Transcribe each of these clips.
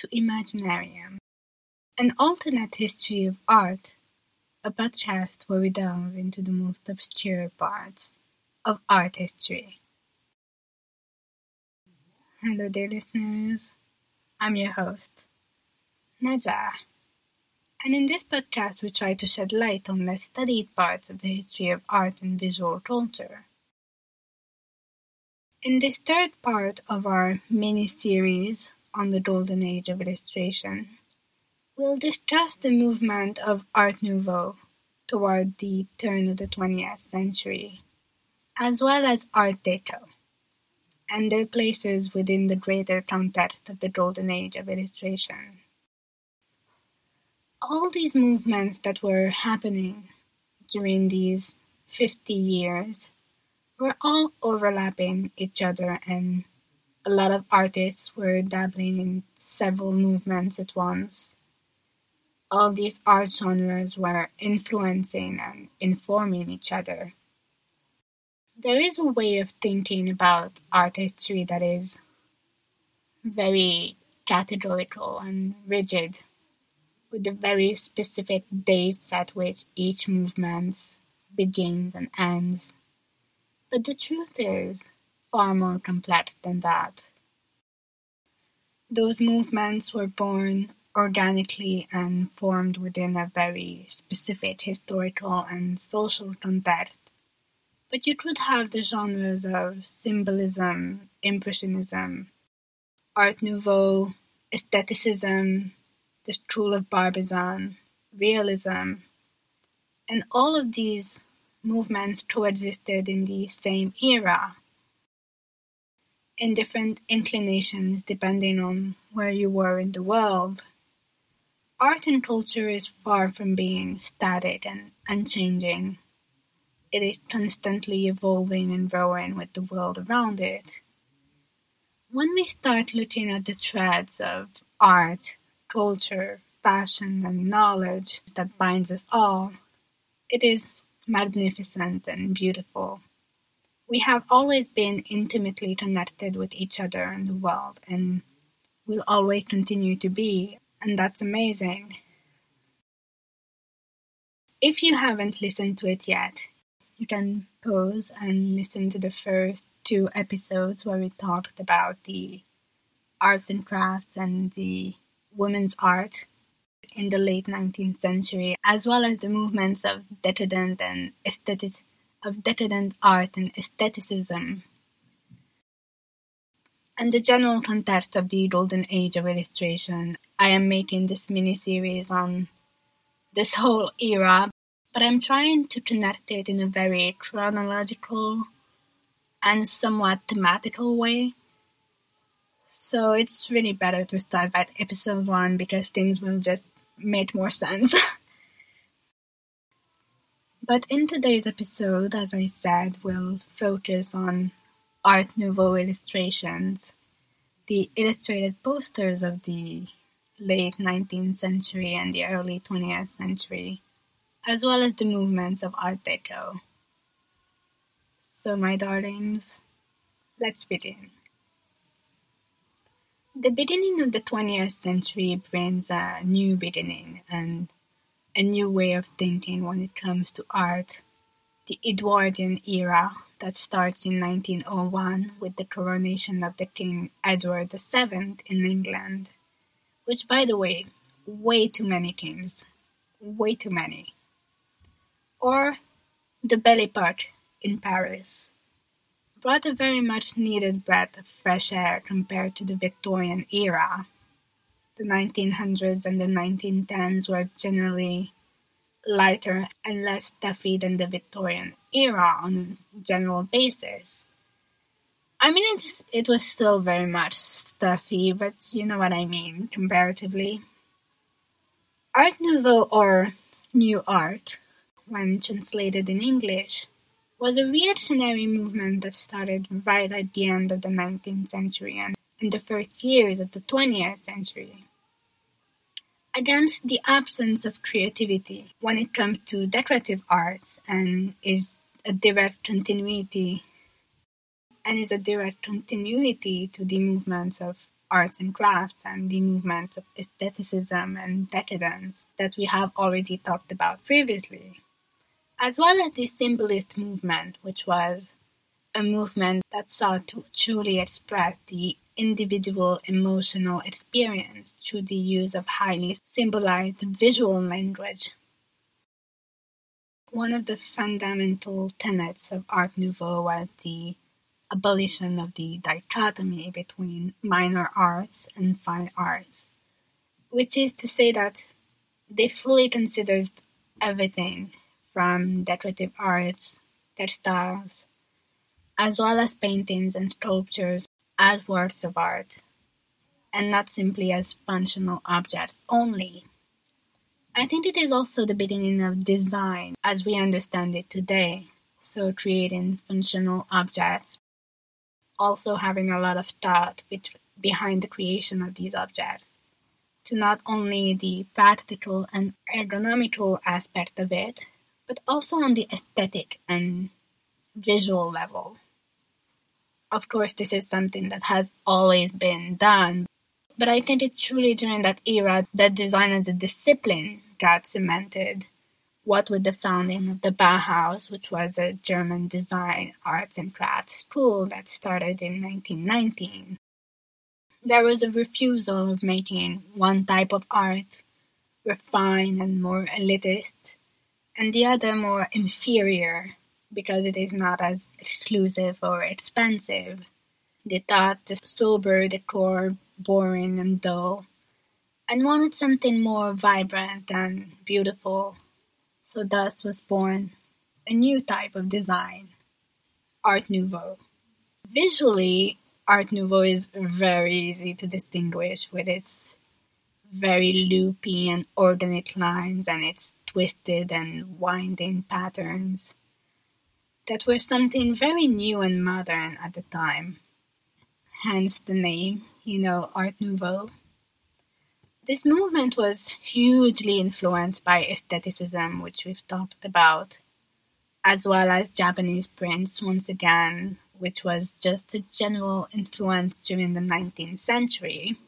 To Imaginarium, an alternate history of art, a podcast where we delve into the most obscure parts of art history. Hello, dear listeners. I'm your host, Naja. And in this podcast, we try to shed light on less studied parts of the history of art and visual culture. In this third part of our mini-series on the Golden Age of Illustration, we'll discuss the movement of Art Nouveau toward the turn of the 20th century, as well as Art Deco, and their places within the greater context of the Golden Age of Illustration. All these movements that were happening during these 50 years were all overlapping each other and a lot of artists were dabbling in several movements at once. All these art genres were influencing and informing each other. There is a way of thinking about art history that is very categorical and rigid, with the very specific dates at which each movement begins and ends. But the truth is far more complex than that. Those movements were born organically and formed within a very specific historical and social context. But you could have the genres of symbolism, impressionism, art nouveau, aestheticism, the school of Barbizon, realism, and all of these movements coexisted in the same era, in different inclinations depending on where you were in the world. Art and culture is far from being static and unchanging. It is constantly evolving and growing with the world around it. When we start looking at the threads of art, culture, fashion, and knowledge that binds us all, it is magnificent and beautiful. We have always been intimately connected with each other and the world, and will always continue to be, and that's amazing. If you haven't listened to it yet, you can pause and listen to the first two episodes where we talked about the arts and crafts and the women's art in the late 19th century, as well as the movements of decadent and aesthetic of decadent art and aestheticism, and the general context of the golden age of illustration. I am making this mini series on this whole era, but I'm trying to connect it in a very chronological and somewhat thematical way. So it's really better to start at episode one because things will just make more sense. but in today's episode, as I said, we'll focus on Art Nouveau illustrations, the illustrated posters of the late 19th century and the early 20th century, as well as the movements of Art Deco. So, my darlings, let's begin. The beginning of the 20th century brings a new beginning and a new way of thinking when it comes to art. The Edwardian era that starts in 1901 with the coronation of the King Edward VII in England, which, by the way, way too many kings, way too many. Or the Belle Epoque in Paris brought a very much needed breath of fresh air compared to the Victorian era. The 1900s and the 1910s were generally lighter and less stuffy than the Victorian era on a general basis. I mean, it, it was still very much stuffy, but you know what I mean, comparatively. Art Nouveau or New Art, when translated in English, was a reactionary movement that started right at the end of the 19th century and in the first years of the 20th century. Against the absence of creativity when it comes to decorative arts and is a direct continuity and is a direct continuity to the movements of arts and crafts and the movements of aestheticism and decadence that we have already talked about previously, as well as the symbolist movement, which was a movement that sought to truly express the individual emotional experience through the use of highly symbolized visual language. One of the fundamental tenets of Art Nouveau was the abolition of the dichotomy between minor arts and fine arts, which is to say that they fully considered everything from decorative arts, textiles, as well as paintings and sculptures as works of art, and not simply as functional objects only. I think it is also the beginning of design as we understand it today. So, creating functional objects also having a lot of thought behind the creation of these objects to not only the practical and ergonomical aspect of it, but also on the aesthetic and visual level. Of course, this is something that has always been done, but I think it's truly during that era that design as a discipline got cemented what with the founding of the Bauhaus, which was a German design, arts, and crafts school that started in 1919. There was a refusal of making one type of art refined and more elitist, and the other more inferior because it is not as exclusive or expensive. They thought the sober decor boring and dull, and wanted something more vibrant and beautiful so thus was born a new type of design, Art Nouveau. Visually, Art Nouveau is very easy to distinguish with its very loopy and organic lines and its twisted and winding patterns that were something very new and modern at the time. Hence the name, you know, Art Nouveau. This movement was hugely influenced by aestheticism, which we've talked about, as well as Japanese prints once again, which was just a general influence during the 19th century.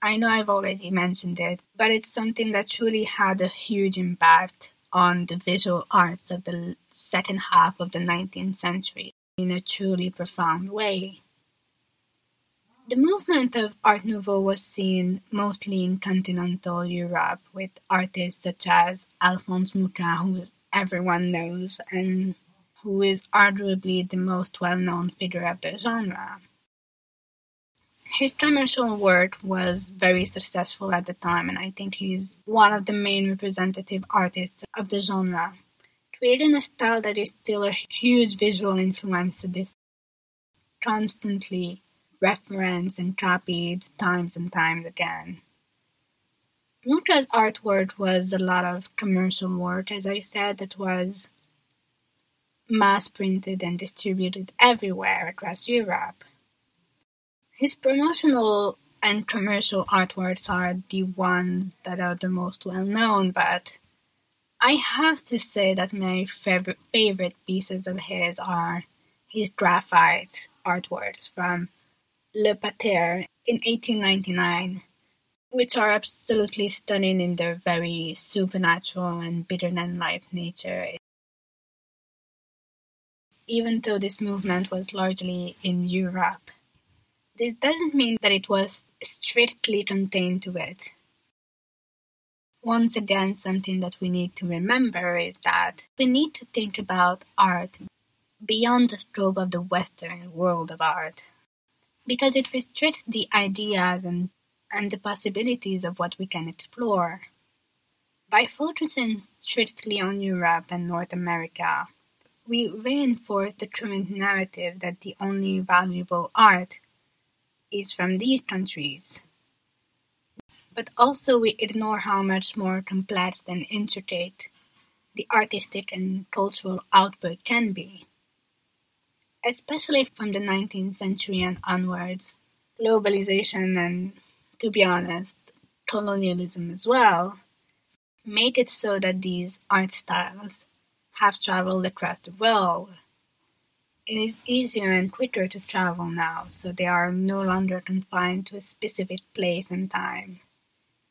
I know I've already mentioned it, but it's something that truly had a huge impact on the visual arts of the second half of the 19th century in a truly profound way. The movement of Art Nouveau was seen mostly in continental Europe with artists such as Alphonse Mucha, who everyone knows and who is arguably the most well-known figure of the genre. His commercial work was very successful at the time, and I think he's one of the main representative artists of the genre, creating a style that is still a huge visual influence to this constantly referenced and copied times and times again. Mucha's artwork was a lot of commercial work, as I said, that was mass printed and distributed everywhere across Europe. His promotional and commercial artworks are the ones that are the most well known, but I have to say that my favorite, pieces of his are his graphite artworks from Le Pater in 1899, which are absolutely stunning in their very supernatural and bigger than life nature. Even though this movement was largely in Europe, this doesn't mean that it was strictly contained to it. Once again, something that we need to remember is that we need to think about art beyond the scope of the Western world of art because it restricts the ideas and, and the possibilities of what we can explore. By focusing strictly on Europe and North America, we reinforce the current narrative that the only valuable art is from these countries. But also, we ignore how much more complex and intricate the artistic and cultural output can be especially from the nineteenth century and onwards, globalization and, to be honest, colonialism as well, made it so that these art styles have traveled across the world. It is easier and quicker to travel now, so they are no longer confined to a specific place and time.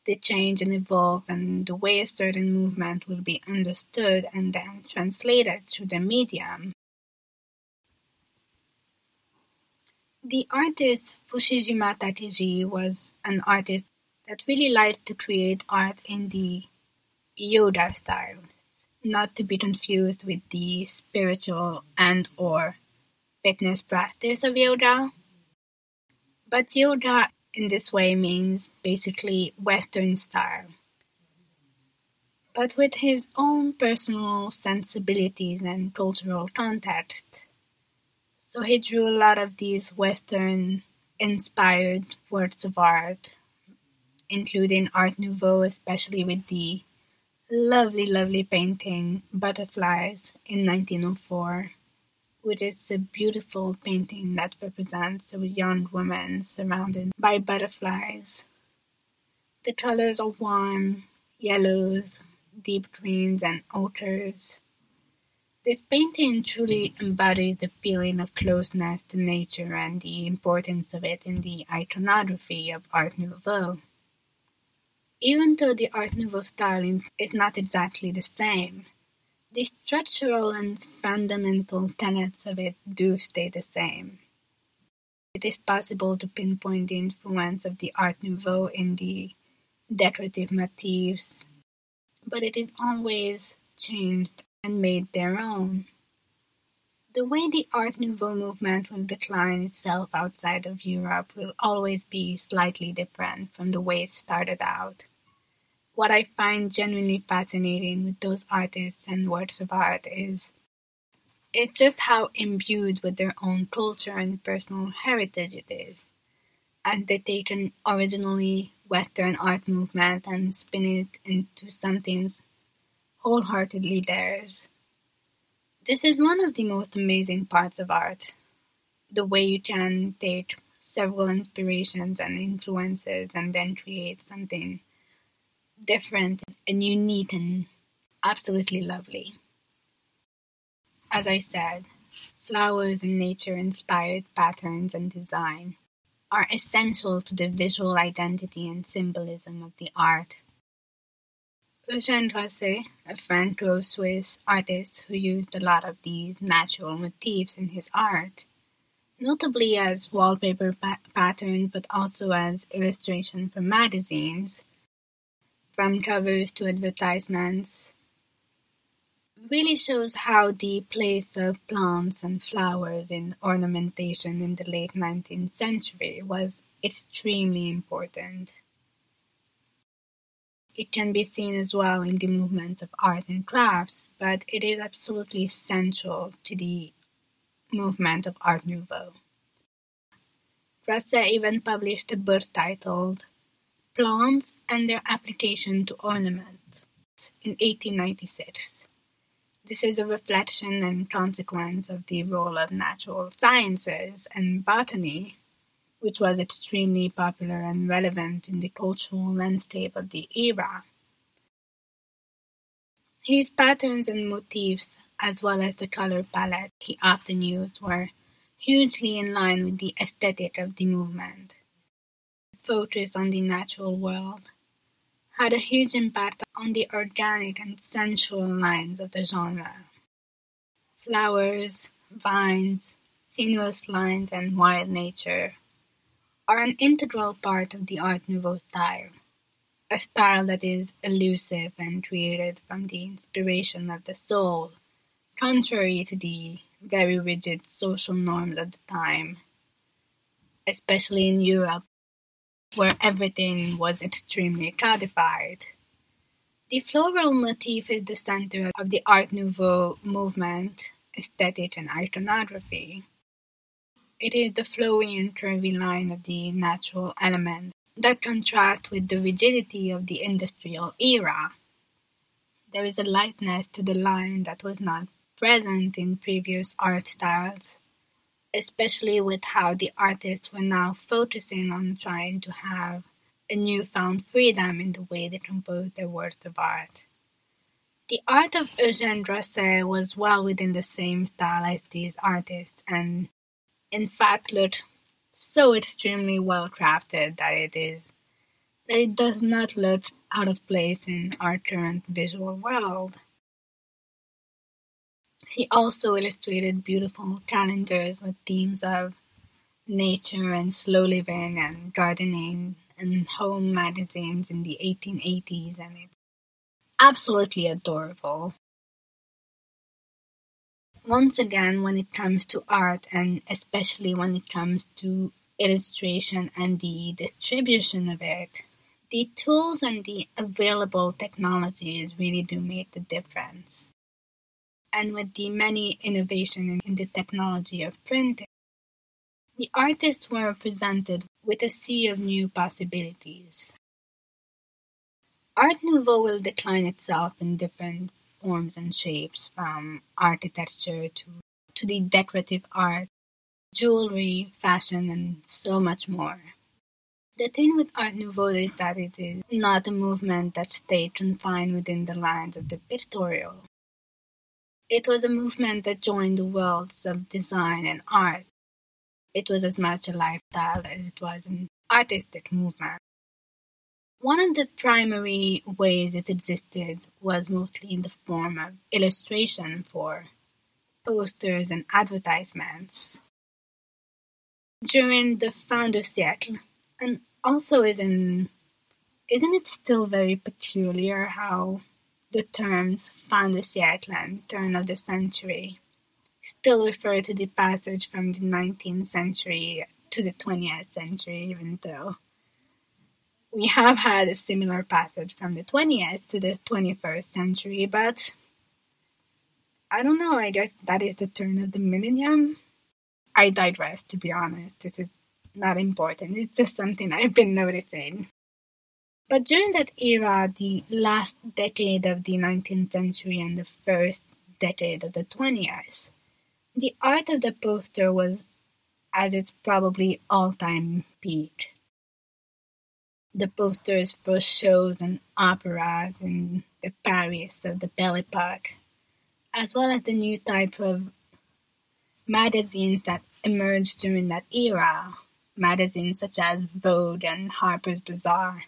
They change and evolve, and the way a certain movement will be understood and then translated through the medium. The artist Fujishima Takeji was an artist that really liked to create art in the yoga style, not to be confused with the spiritual and or fitness practice of yoga. But yoga in this way means basically Western style. But with his own personal sensibilities and cultural context. So he drew a lot of these Western inspired works of art, including Art Nouveau, especially with the lovely, lovely painting Butterflies in 1904 which is a beautiful painting that represents a young woman surrounded by butterflies. The colors are warm, yellows, deep greens, and ochres. This painting truly embodies the feeling of closeness to nature and the importance of it in the iconography of Art Nouveau. Even though the Art Nouveau style is not exactly the same, the structural and fundamental tenets of it do stay the same. It is possible to pinpoint the influence of the Art Nouveau in the decorative motifs, but it is always changed and made their own. The way the Art Nouveau movement will decline itself outside of Europe will always be slightly different from the way it started out what I find genuinely fascinating with those artists and works of art is it's just how imbued with their own culture and personal heritage it is. And they take an originally Western art movement and spin it into something wholeheartedly theirs. This is one of the most amazing parts of art. The way you can take several inspirations and influences and then create something different and unique and absolutely lovely. As I said, flowers and nature inspired patterns and design are essential to the visual identity and symbolism of the art. Eugène Grasset, a Franco-Swiss artist who used a lot of these natural motifs in his art, notably as wallpaper pa- pattern but also as illustration for magazines, from covers to advertisements, really shows how the place of plants and flowers in ornamentation in the late 19th century was extremely important. It can be seen as well in the movements of art and crafts, but it is absolutely central to the movement of Art Nouveau. Grasset even published a book titled plants and their application to ornament in 1896. This is a reflection and consequence of the role of natural sciences and botany, which was extremely popular and relevant in the cultural landscape of the era. His patterns and motifs, as well as the color palette he often used, were hugely in line with the aesthetic of the movement focused on the natural world, had a huge impact on the organic and sensual lines of the genre. Flowers, vines, sinuous lines, and wild nature are an integral part of the Art Nouveau style, a style that is elusive and created from the inspiration of the soul, contrary to the very rigid social norms of the time, especially in Europe where everything was extremely codified. The floral motif is the center of the Art Nouveau movement, aesthetic and iconography. It is the flowing and curvy line of the natural element that contrasts with the rigidity of the industrial era. There is a lightness to the line that was not present in previous art styles especially with how the artists were now focusing on trying to have a newfound freedom in the way they compose their works of art. The art of Eugène Grasset was well within the same style as these artists, and in fact looked so extremely well crafted that it is that it does not look out of place in our current visual world. He also illustrated beautiful calendars with themes of nature and slow living and gardening and home magazines in the 1880s and it's absolutely adorable. Once again, when it comes to art and especially when it comes to illustration and the distribution of it, the tools and the available technologies really do make the difference. And with the many innovations in the technology of printing, the artists were presented with a sea of new possibilities. Art Nouveau will decline itself in different forms and shapes, from architecture to, to the decorative art, jewelry, fashion, and so much more. The thing with Art Nouveau is that it is not a movement that stayed confined within the lines of the pictorial. It was a movement that joined the worlds of design and art. It was as much a lifestyle as it was an artistic movement. One of the primary ways it existed was mostly in the form of illustration for posters and advertisements. During the fin siècle, and also isn't isn't it still very peculiar how the terms fin de siècle and turn of the century still refer to the passage from the 19th century to the 20th century, even though we have had a similar passage from the 20th to the 21st century, but I don't know, I guess that is the turn of the millennium. I digress, to be honest. This is not important, it's just something I've been noticing. But during that era, the last decade of the 19th century and the first decade of the 20th, the art of the poster was at its probably all time peak. The posters for shows and operas in the Paris of the Belle Epoque, as well as the new type of magazines that emerged during that era, magazines such as Vogue and Harper's Bazaar,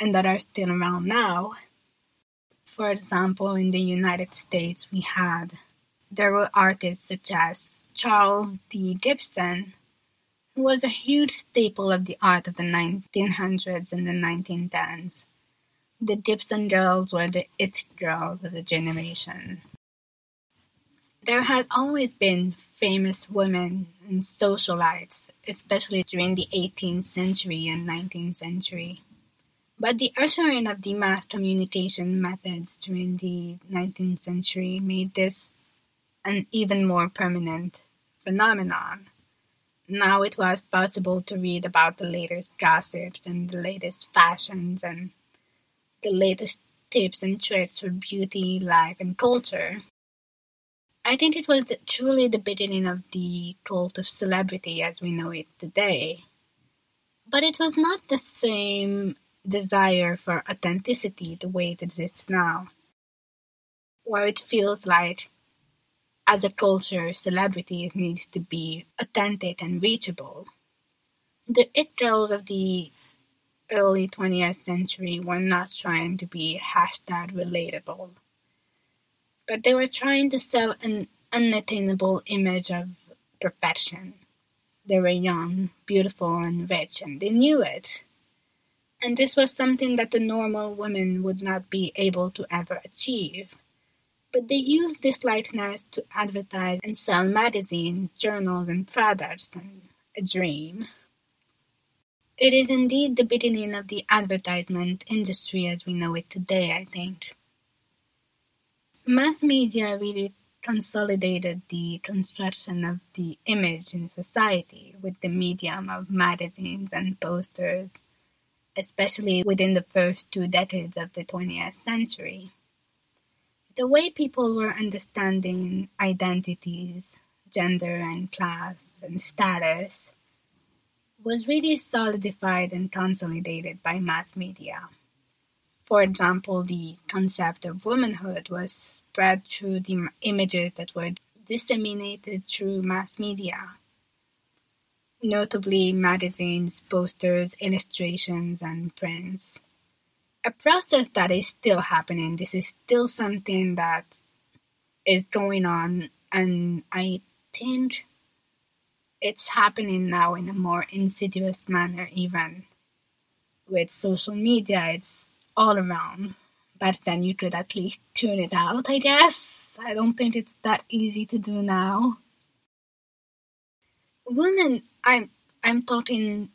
and that are still around now. For example, in the United States, we had there were artists such as Charles D. Gibson, who was a huge staple of the art of the 1900s and the 1910s. The Gibson girls were the it girls of the generation. There has always been famous women and socialites, especially during the 18th century and 19th century. But the ushering of the mass communication methods during the 19th century made this an even more permanent phenomenon. Now it was possible to read about the latest gossips and the latest fashions and the latest tips and tricks for beauty, life, and culture. I think it was truly the beginning of the cult of celebrity as we know it today. But it was not the same desire for authenticity the way it exists now, where it feels like as a culture, celebrity needs to be authentic and reachable. The it girls of the early 20th century were not trying to be hashtag relatable, but they were trying to sell an unattainable image of perfection. They were young, beautiful, and rich, and they knew it. And this was something that the normal woman would not be able to ever achieve but they used this likeness to advertise and sell magazines, journals, and products and a dream. It is indeed the beginning of the advertisement industry as we know it today, I think. Mass media really consolidated the construction of the image in society with the medium of magazines and posters, especially within the first two decades of the 20th century the way people were understanding identities, gender and class and status was really solidified and consolidated by mass media. For example, the concept of womanhood was spread through the images that were disseminated through mass media, notably magazines, posters, illustrations, and prints. A process that is still happening. This is still something that is going on, and I think it's happening now in a more insidious manner, even with social media. It's all around. But then you could at least tune it out, I guess. I don't think it's that easy to do now. Women, I'm I'm talking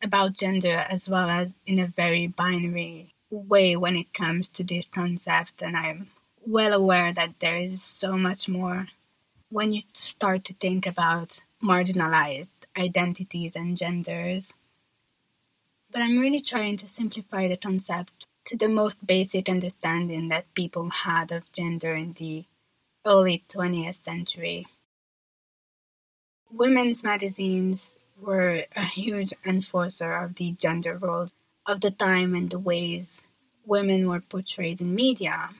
about gender as well as in a very binary way when it comes to this concept, and I'm well aware that there is so much more when you start to think about marginalized identities and genders. But I'm really trying to simplify the concept to the most basic understanding that people had of gender in the early 20th century. Women's magazines were a huge enforcer of the gender roles of the time and the ways women were portrayed in media,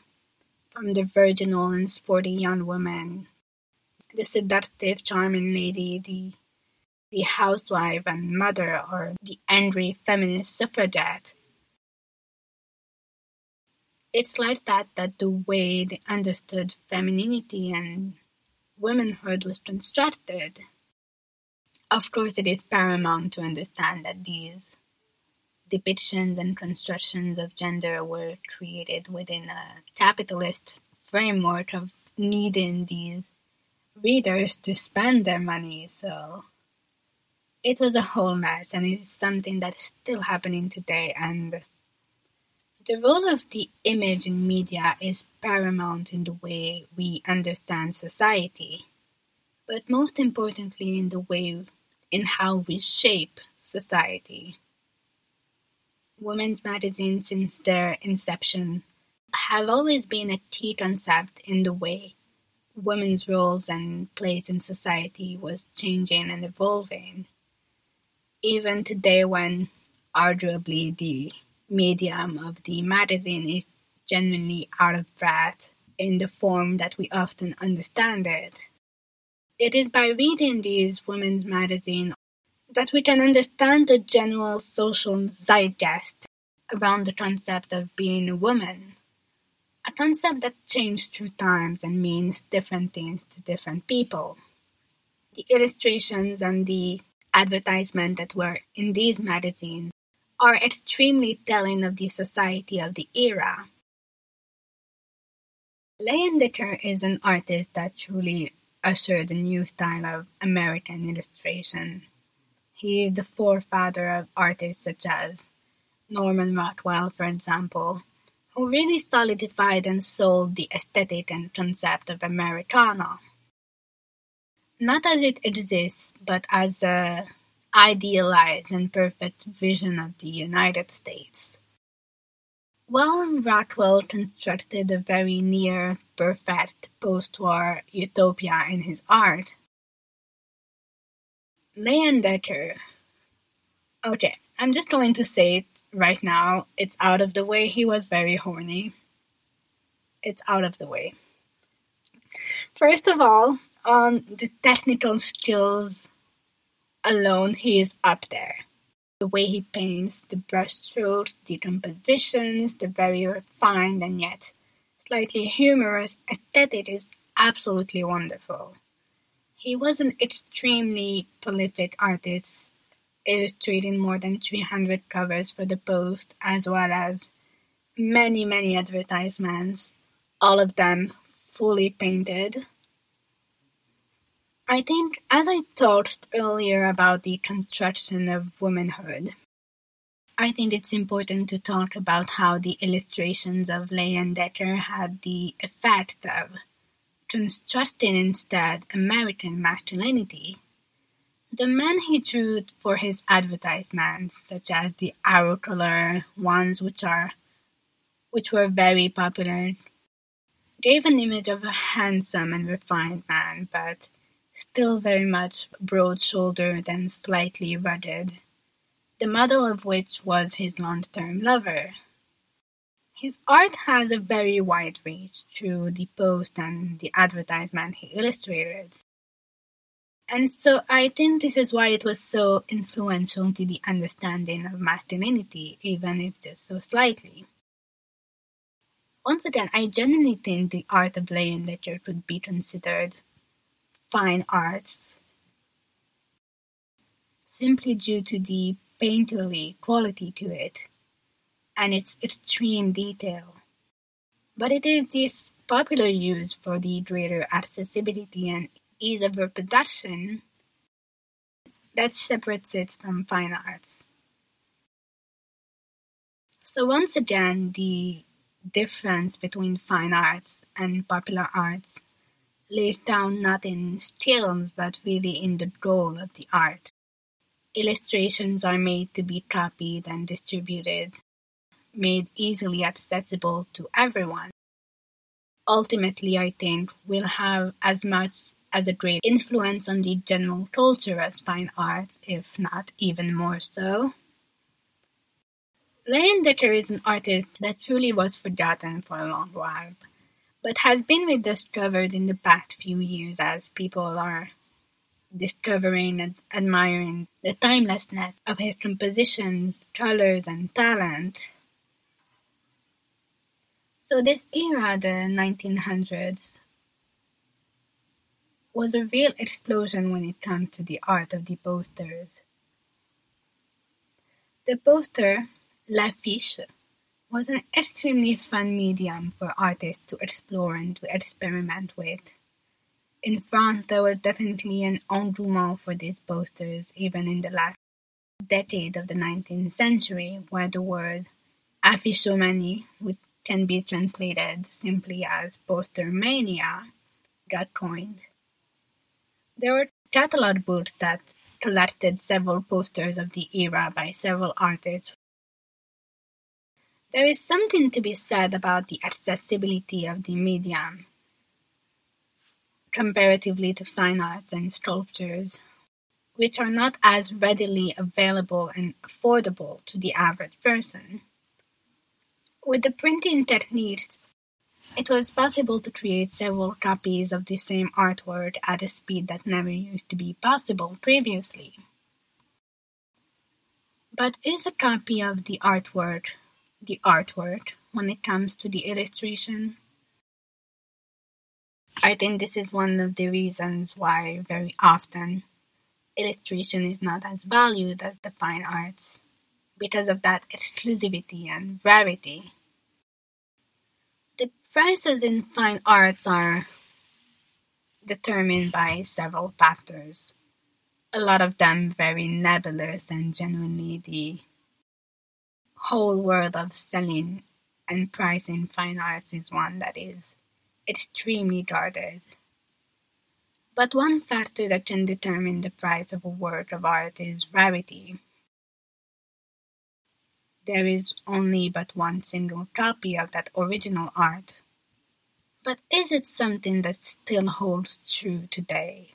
from the virginal and sporty young woman, the seductive, charming lady, the the housewife and mother, or the angry feminist suffragette, it's like that that the way they understood femininity and womanhood was constructed. Of course, it is paramount to understand that these depictions and constructions of gender were created within a capitalist framework of needing these readers to spend their money. So it was a whole mess, and it's something that is still happening today. And the role of the image in media is paramount in the way we understand society, but most importantly in the way in how we shape society. Women's magazines since their inception have always been a key concept in the way women's roles and place in society was changing and evolving. Even today when arguably the medium of the magazine is genuinely out of breath in the form that we often understand it. It is by reading these women's magazines that we can understand the general social zeitgeist around the concept of being a woman. A concept that changed through times and means different things to different people. The illustrations and the advertisement that were in these magazines are extremely telling of the society of the era. Leyendecker is an artist that truly ushered a new style of American illustration. He is the forefather of artists such as Norman Rockwell, for example, who really solidified and sold the aesthetic and concept of Americana. Not as it exists, but as a idealized and perfect vision of the United States. While Rockwell constructed a very near perfect post-war utopia in his art, Leyendecker. Okay, I'm just going to say it right now. It's out of the way. He was very horny. It's out of the way. First of all, on the technical skills alone, he is up there. The way he paints, the brushstrokes, the compositions, the very refined and yet slightly humorous aesthetic is absolutely wonderful. He was an extremely prolific artist, illustrating more than 300 covers for the Post, as well as many, many advertisements, all of them fully painted. I think, as I talked earlier about the construction of womanhood, I think it's important to talk about how the illustrations of Leyendecker had the effect of constructing instead American masculinity. The men he drew for his advertisements, such as the Arrow collar ones which are which were very popular, gave an image of a handsome and refined man, but still very much broad-shouldered and slightly rugged, the model of which was his long-term lover. His art has a very wide reach through the post and the advertisement he illustrated. And so I think this is why it was so influential to the understanding of masculinity, even if just so slightly. Once again, I genuinely think the art of Leyendecker could be considered fine arts simply due to the painterly quality to it and its extreme detail. But it is this popular use for the greater accessibility and ease of reproduction that separates it from fine arts. So once again, the difference between fine arts and popular arts lays down not in skills but really in the goal of the art. Illustrations are made to be copied and distributed made easily accessible to everyone, ultimately I think will have as much as a great influence on the general culture as fine arts, if not even more so. Leyendecker is an artist that truly was forgotten for a long while, but has been rediscovered in the past few years as people are discovering and admiring the timelessness of his compositions, colors, and talent. So this era, the 1900s, was a real explosion when it comes to the art of the posters. The poster, l'affiche, was an extremely fun medium for artists to explore and to experiment with. In France, there was definitely an engouement for these posters, even in the last decade of the 19th century, where the word affichomanie, which can be translated simply as poster mania, got coined. There were catalog books that collected several posters of the era by several artists. There is something to be said about the accessibility of the medium comparatively to fine arts and sculptures, which are not as readily available and affordable to the average person. With the printing techniques, it was possible to create several copies of the same artwork at a speed that never used to be possible previously. But is a copy of the artwork the artwork when it comes to the illustration? I think this is one of the reasons why very often illustration is not as valued as the fine arts because of that exclusivity and rarity. The prices in fine arts are determined by several factors, a lot of them very nebulous and genuinely the whole world of selling and pricing fine arts is one that is extremely guarded. But one factor that can determine the price of a work of art is rarity. There is only but one single copy of that original art. But is it something that still holds true today?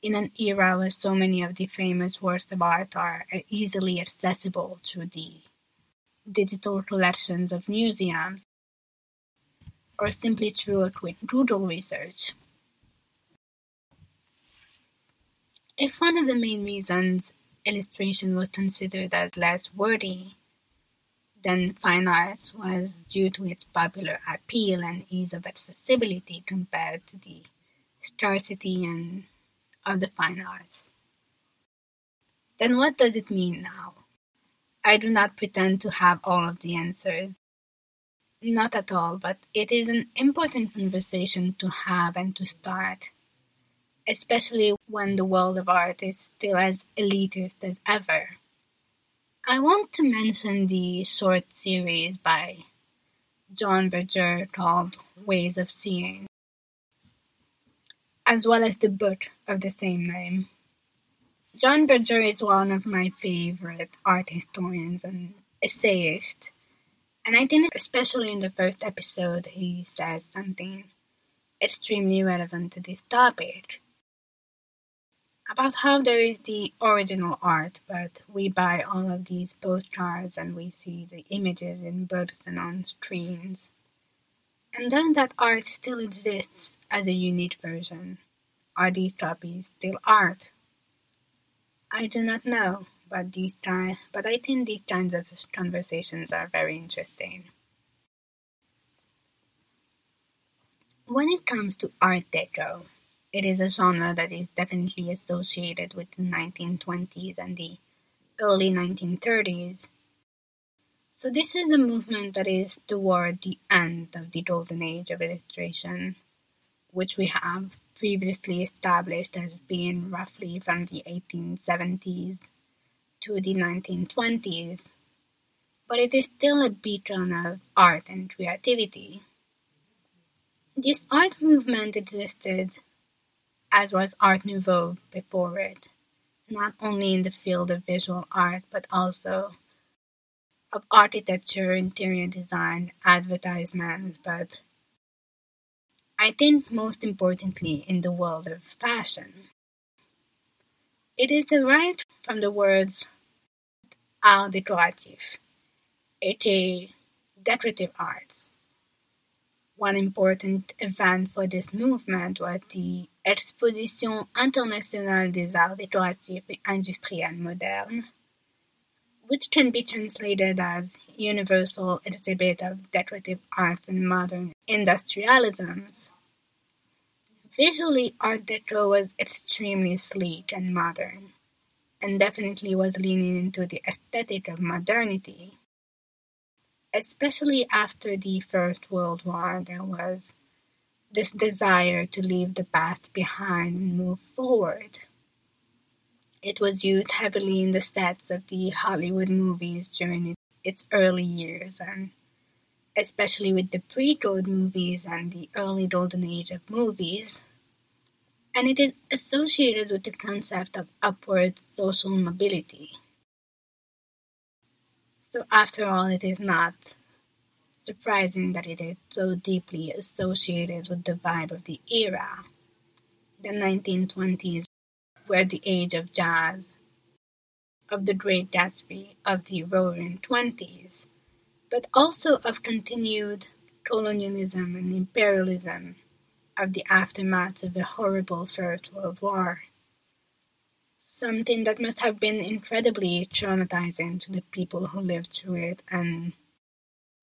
In an era where so many of the famous works of art are easily accessible through the digital collections of museums, or simply through Google research. If one of the main reasons illustration was considered as less worthy than fine arts was due to its popular appeal and ease of accessibility compared to the scarcity and of the fine arts. Then what does it mean now? I do not pretend to have all of the answers. Not at all, but it is an important conversation to have and to start, especially when the world of art is still as elitist as ever. I want to mention the short series by John Berger called Ways of Seeing, as well as the book of the same name. John Berger is one of my favorite art historians and essayists, and I think especially in the first episode he says something extremely relevant to this topic. about how there is the original art, but we buy all of these postcards and we see the images in books and on screens. And then that art still exists as a unique version. Are these copies still art? I do not know, but these kind, but I think these kinds of conversations are very interesting. When it comes to Art Deco, it is a genre that is definitely associated with the 1920s and the early 1930s. So, this is a movement that is toward the end of the golden age of illustration, which we have previously established as being roughly from the 1870s to the 1920s. But it is still a beacon of art and creativity. This art movement existed as was Art Nouveau before it, not only in the field of visual art but also of architecture, interior design, advertisements, but I think most importantly in the world of fashion. It is derived from the words art décoratif, aka decorative arts. One important event for this movement was the Exposition internationale des arts décoratifs et industriels modernes, which can be translated as Universal Exhibit of Decorative art and Modern Industrialisms. Visually, Art Deco was extremely sleek and modern, and definitely was leaning into the aesthetic of modernity especially after the First World War, there was this desire to leave the past behind and move forward. It was used heavily in the sets of the Hollywood movies during its early years, and especially with the pre code movies and the early golden age of movies. And it is associated with the concept of upward social mobility. So, after all, it is not surprising that it is so deeply associated with the vibe of the era. The 1920s were the age of jazz, of the Great Gatsby, of the Roaring Twenties, but also of continued colonialism and imperialism, of the aftermath of the horrible First World War something that must have been incredibly traumatizing to the people who lived through it and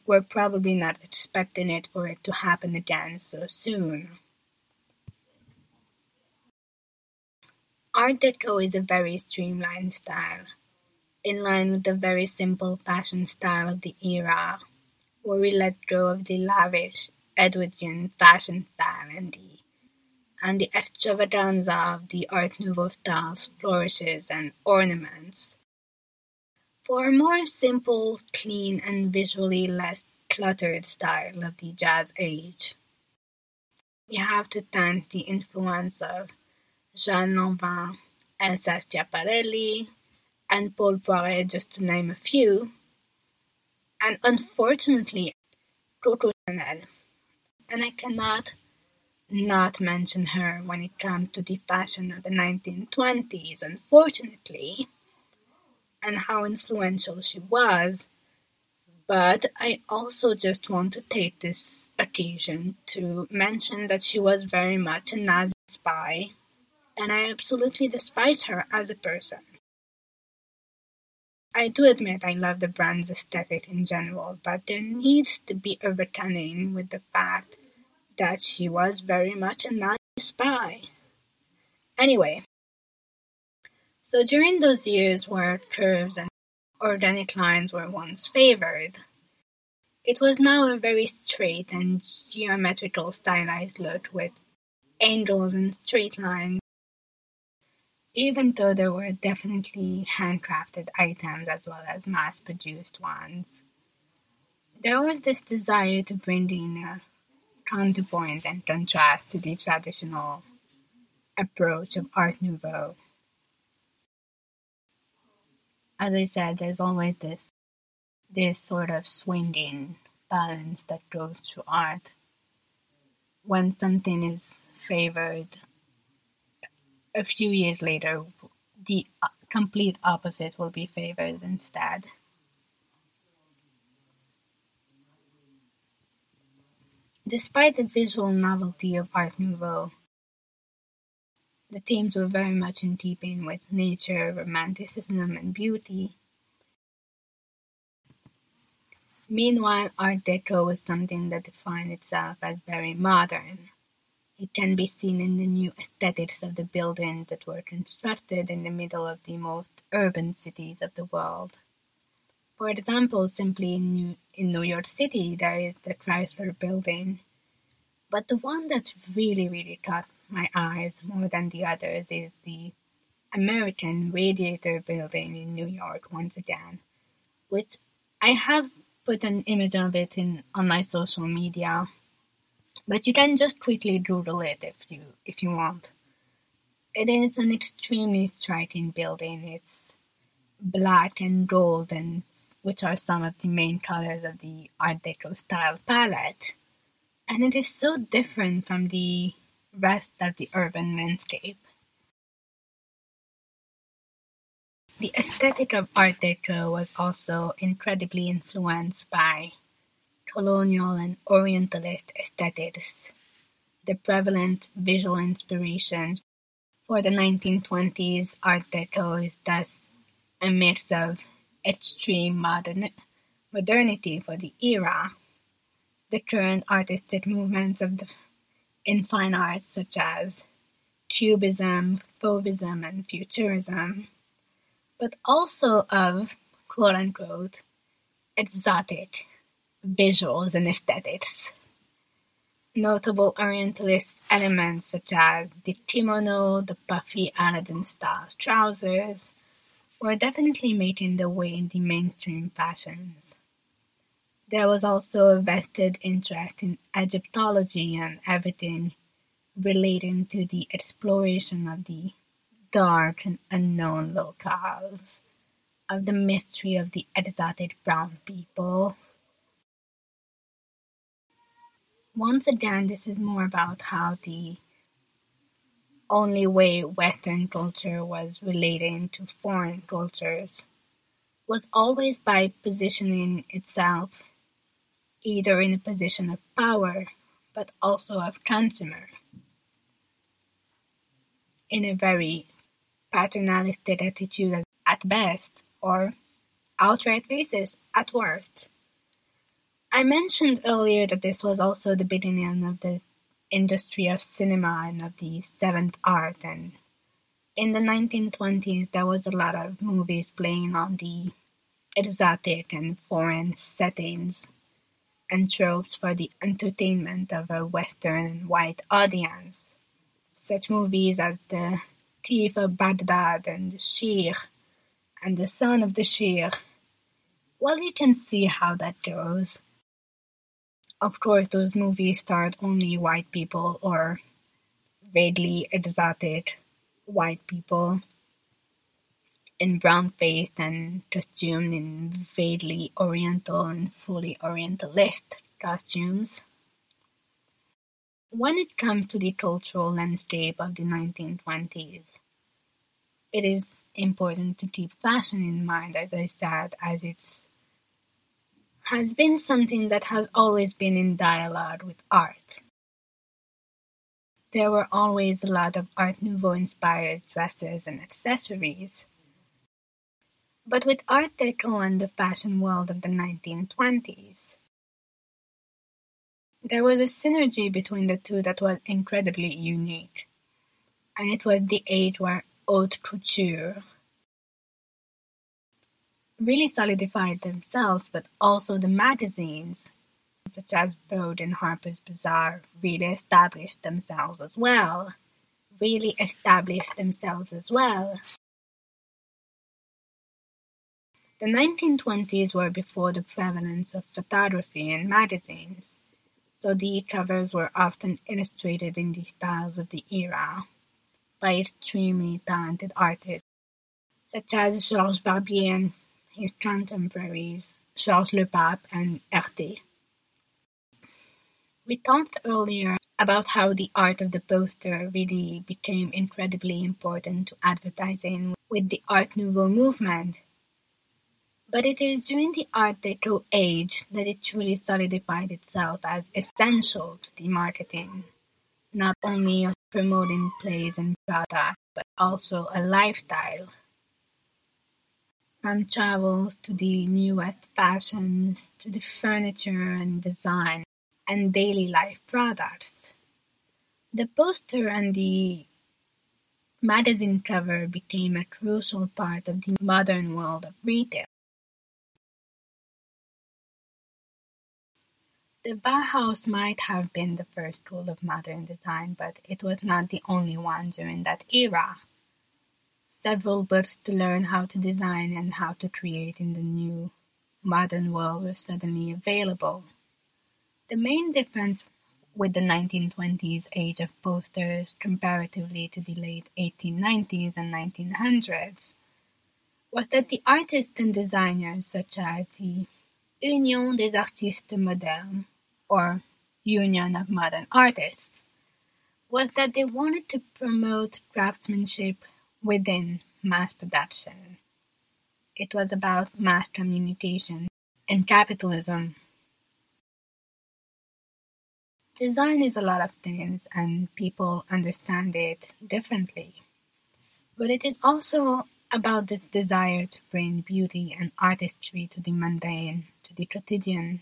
were probably not expecting it for it to happen again so soon. Art Deco is a very streamlined style, in line with the very simple fashion style of the era, where we let go of the lavish Edwardian fashion style and the and the extravaganza of the Art Nouveau style's flourishes and ornaments. For a more simple, clean, and visually less cluttered style of the Jazz Age, we have to thank the influence of Jean Lanvin, Elsa Schiaparelli, and Paul Poiret, just to name a few, and unfortunately, Coco Chanel. And I cannot not mention her when it comes to the fashion of the 1920s, unfortunately, and how influential she was. But I also just want to take this occasion to mention that she was very much a Nazi spy, and I absolutely despise her as a person. I do admit I love the brand's aesthetic in general, but there needs to be a reckoning with the fact that she was very much a Nazi spy. Anyway, so during those years where curves and organic lines were once favored, it was now a very straight and geometrical stylized look with angles and straight lines. Even though there were definitely handcrafted items as well as mass produced ones, there was this desire to bring in a counterpoint and contrast to the traditional approach of Art Nouveau. As I said, there's always this this sort of swinging balance that goes through art. When something is favored a few years later, the complete opposite will be favored instead. Despite the visual novelty of Art Nouveau, the themes were very much in keeping with nature, romanticism, and beauty. Meanwhile, Art Deco was something that defined itself as very modern. It can be seen in the new aesthetics of the buildings that were constructed in the middle of the most urban cities of the world. For example, simply in New, in New York City, there is the Chrysler Building. But the one that really, really caught my eyes more than the others is the American Radiator Building in New York once again, which I have put an image of it in on my social media, but you can just quickly Google it if you if you want. It is an extremely striking building. It's black and gold, and which are some of the main colors of the Art Deco style palette, and it is so different from the rest of the urban landscape. The aesthetic of Art Deco was also incredibly influenced by colonial and Orientalist aesthetics. The prevalent visual inspiration for the 1920s Art Deco is thus a mix of extreme modern modernity for the era, the current artistic movements of the in fine arts such as Cubism, Fauvism, and Futurism, but also of quote unquote exotic visuals and aesthetics. Notable Orientalist elements such as the kimono, the puffy Aladdin style trousers, were definitely making their way in the mainstream fashions. There was also a vested interest in Egyptology and everything relating to the exploration of the dark and unknown locales, of the mystery of the exotic brown people. Once again, this is more about how the only way Western culture was relating to foreign cultures was always by positioning itself either in a position of power but also of consumer in a very paternalistic attitude at best or outright racist at worst. I mentioned earlier that this was also the beginning of the industry of cinema and of the seventh art and in the 1920s there was a lot of movies playing on the exotic and foreign settings and tropes for the entertainment of a Western and white audience. Such movies as The Thief of Baghdad and The Sheik and The Son of the Sheik. Well, you can see how that goes. Of course, those movies starred only white people or vaguely exotic white people in brown-faced and costumed in vaguely Oriental and fully Orientalist costumes. When it comes to the cultural landscape of the 1920s, it is important to keep fashion in mind, as I said, as it has been something that has always been in dialogue with art. There were always a lot of Art Nouveau inspired dresses and accessories but with Art Deco and the fashion world of the 1920s. There was a synergy between the two that was incredibly unique, and it was the age where haute couture really solidified themselves, but also the magazines, such as Vogue and Harper's Bazaar, really established themselves as well. Really established themselves as well. The nineteen-twenties were before the prevalence of photography in magazines, so the covers were often illustrated in the styles of the era by extremely talented artists, such as Georges Barbier and his contemporaries Georges Lepape and Erte. We talked earlier about how the art of the poster really became incredibly important to advertising with the Art Nouveau movement. But it is during the Art Deco age that it truly solidified itself as essential to the marketing, not only of promoting plays and products, but also a lifestyle. From travels to the newest fashions to the furniture and design and daily life products. The poster and the magazine cover became a crucial part of the modern world of retail. The Bauhaus might have been the first school of modern design, but it was not the only one during that era. Several books to learn how to design and how to create in the new modern world were suddenly available. The main difference with the 1920s age of posters comparatively to the late 1890s and 1900s was that the artists and designers such as the Union des Artistes Modernes or Union of Modern Artists was that they wanted to promote craftsmanship within mass production. It was about mass communication and capitalism. Design is a lot of things and people understand it differently. But it is also about this desire to bring beauty and artistry to the mundane, to the quotidian,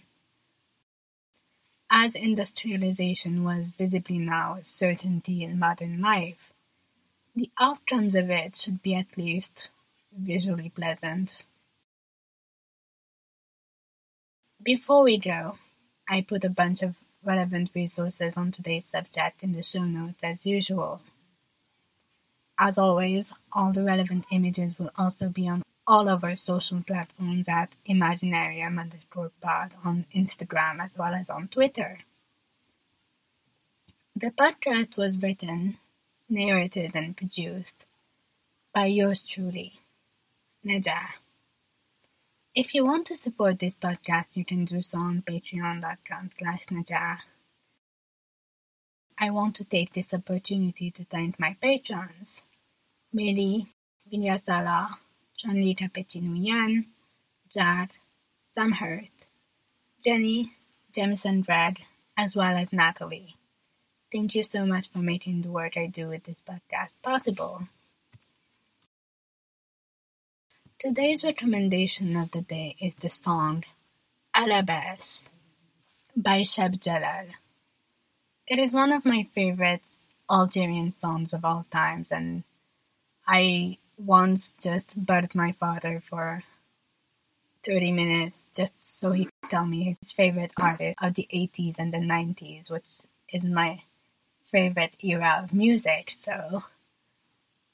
as industrialization was visibly now a certainty in modern life, the outcomes of it should be at least visually pleasant. Before we go, I put a bunch of relevant resources on today's subject in the show notes as usual. As always, all the relevant images will also be on all of our social platforms at Imaginarium underscore pod on Instagram as well as on Twitter. The podcast was written, narrated, and produced by yours truly, Najah. If you want to support this podcast, you can do so on patreon.com slash Najah. I want to take this opportunity to thank my patrons, Mary, Vinyasala, Chandrika Pechinuyan, Jad, Samhurst, Jenny, Jameson Brad, as well as Natalie. Thank you so much for making the work I do with this podcast possible. Today's recommendation of the day is the song Alabas by Cheb Jalal. It is one of my favorite Algerian songs of all times and I once just bugged my father for 30 minutes just so he could tell me his favorite artist of the 80s and the 90s, which is my favorite era of music. So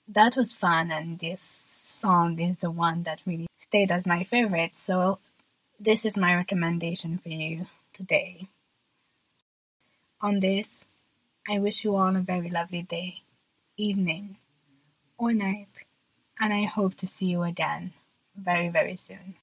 that was fun, and this song is the one that really stayed as my favorite. So this is my recommendation for you today. On this, I wish you all a very lovely day, evening, or night and I hope to see you again very, very soon.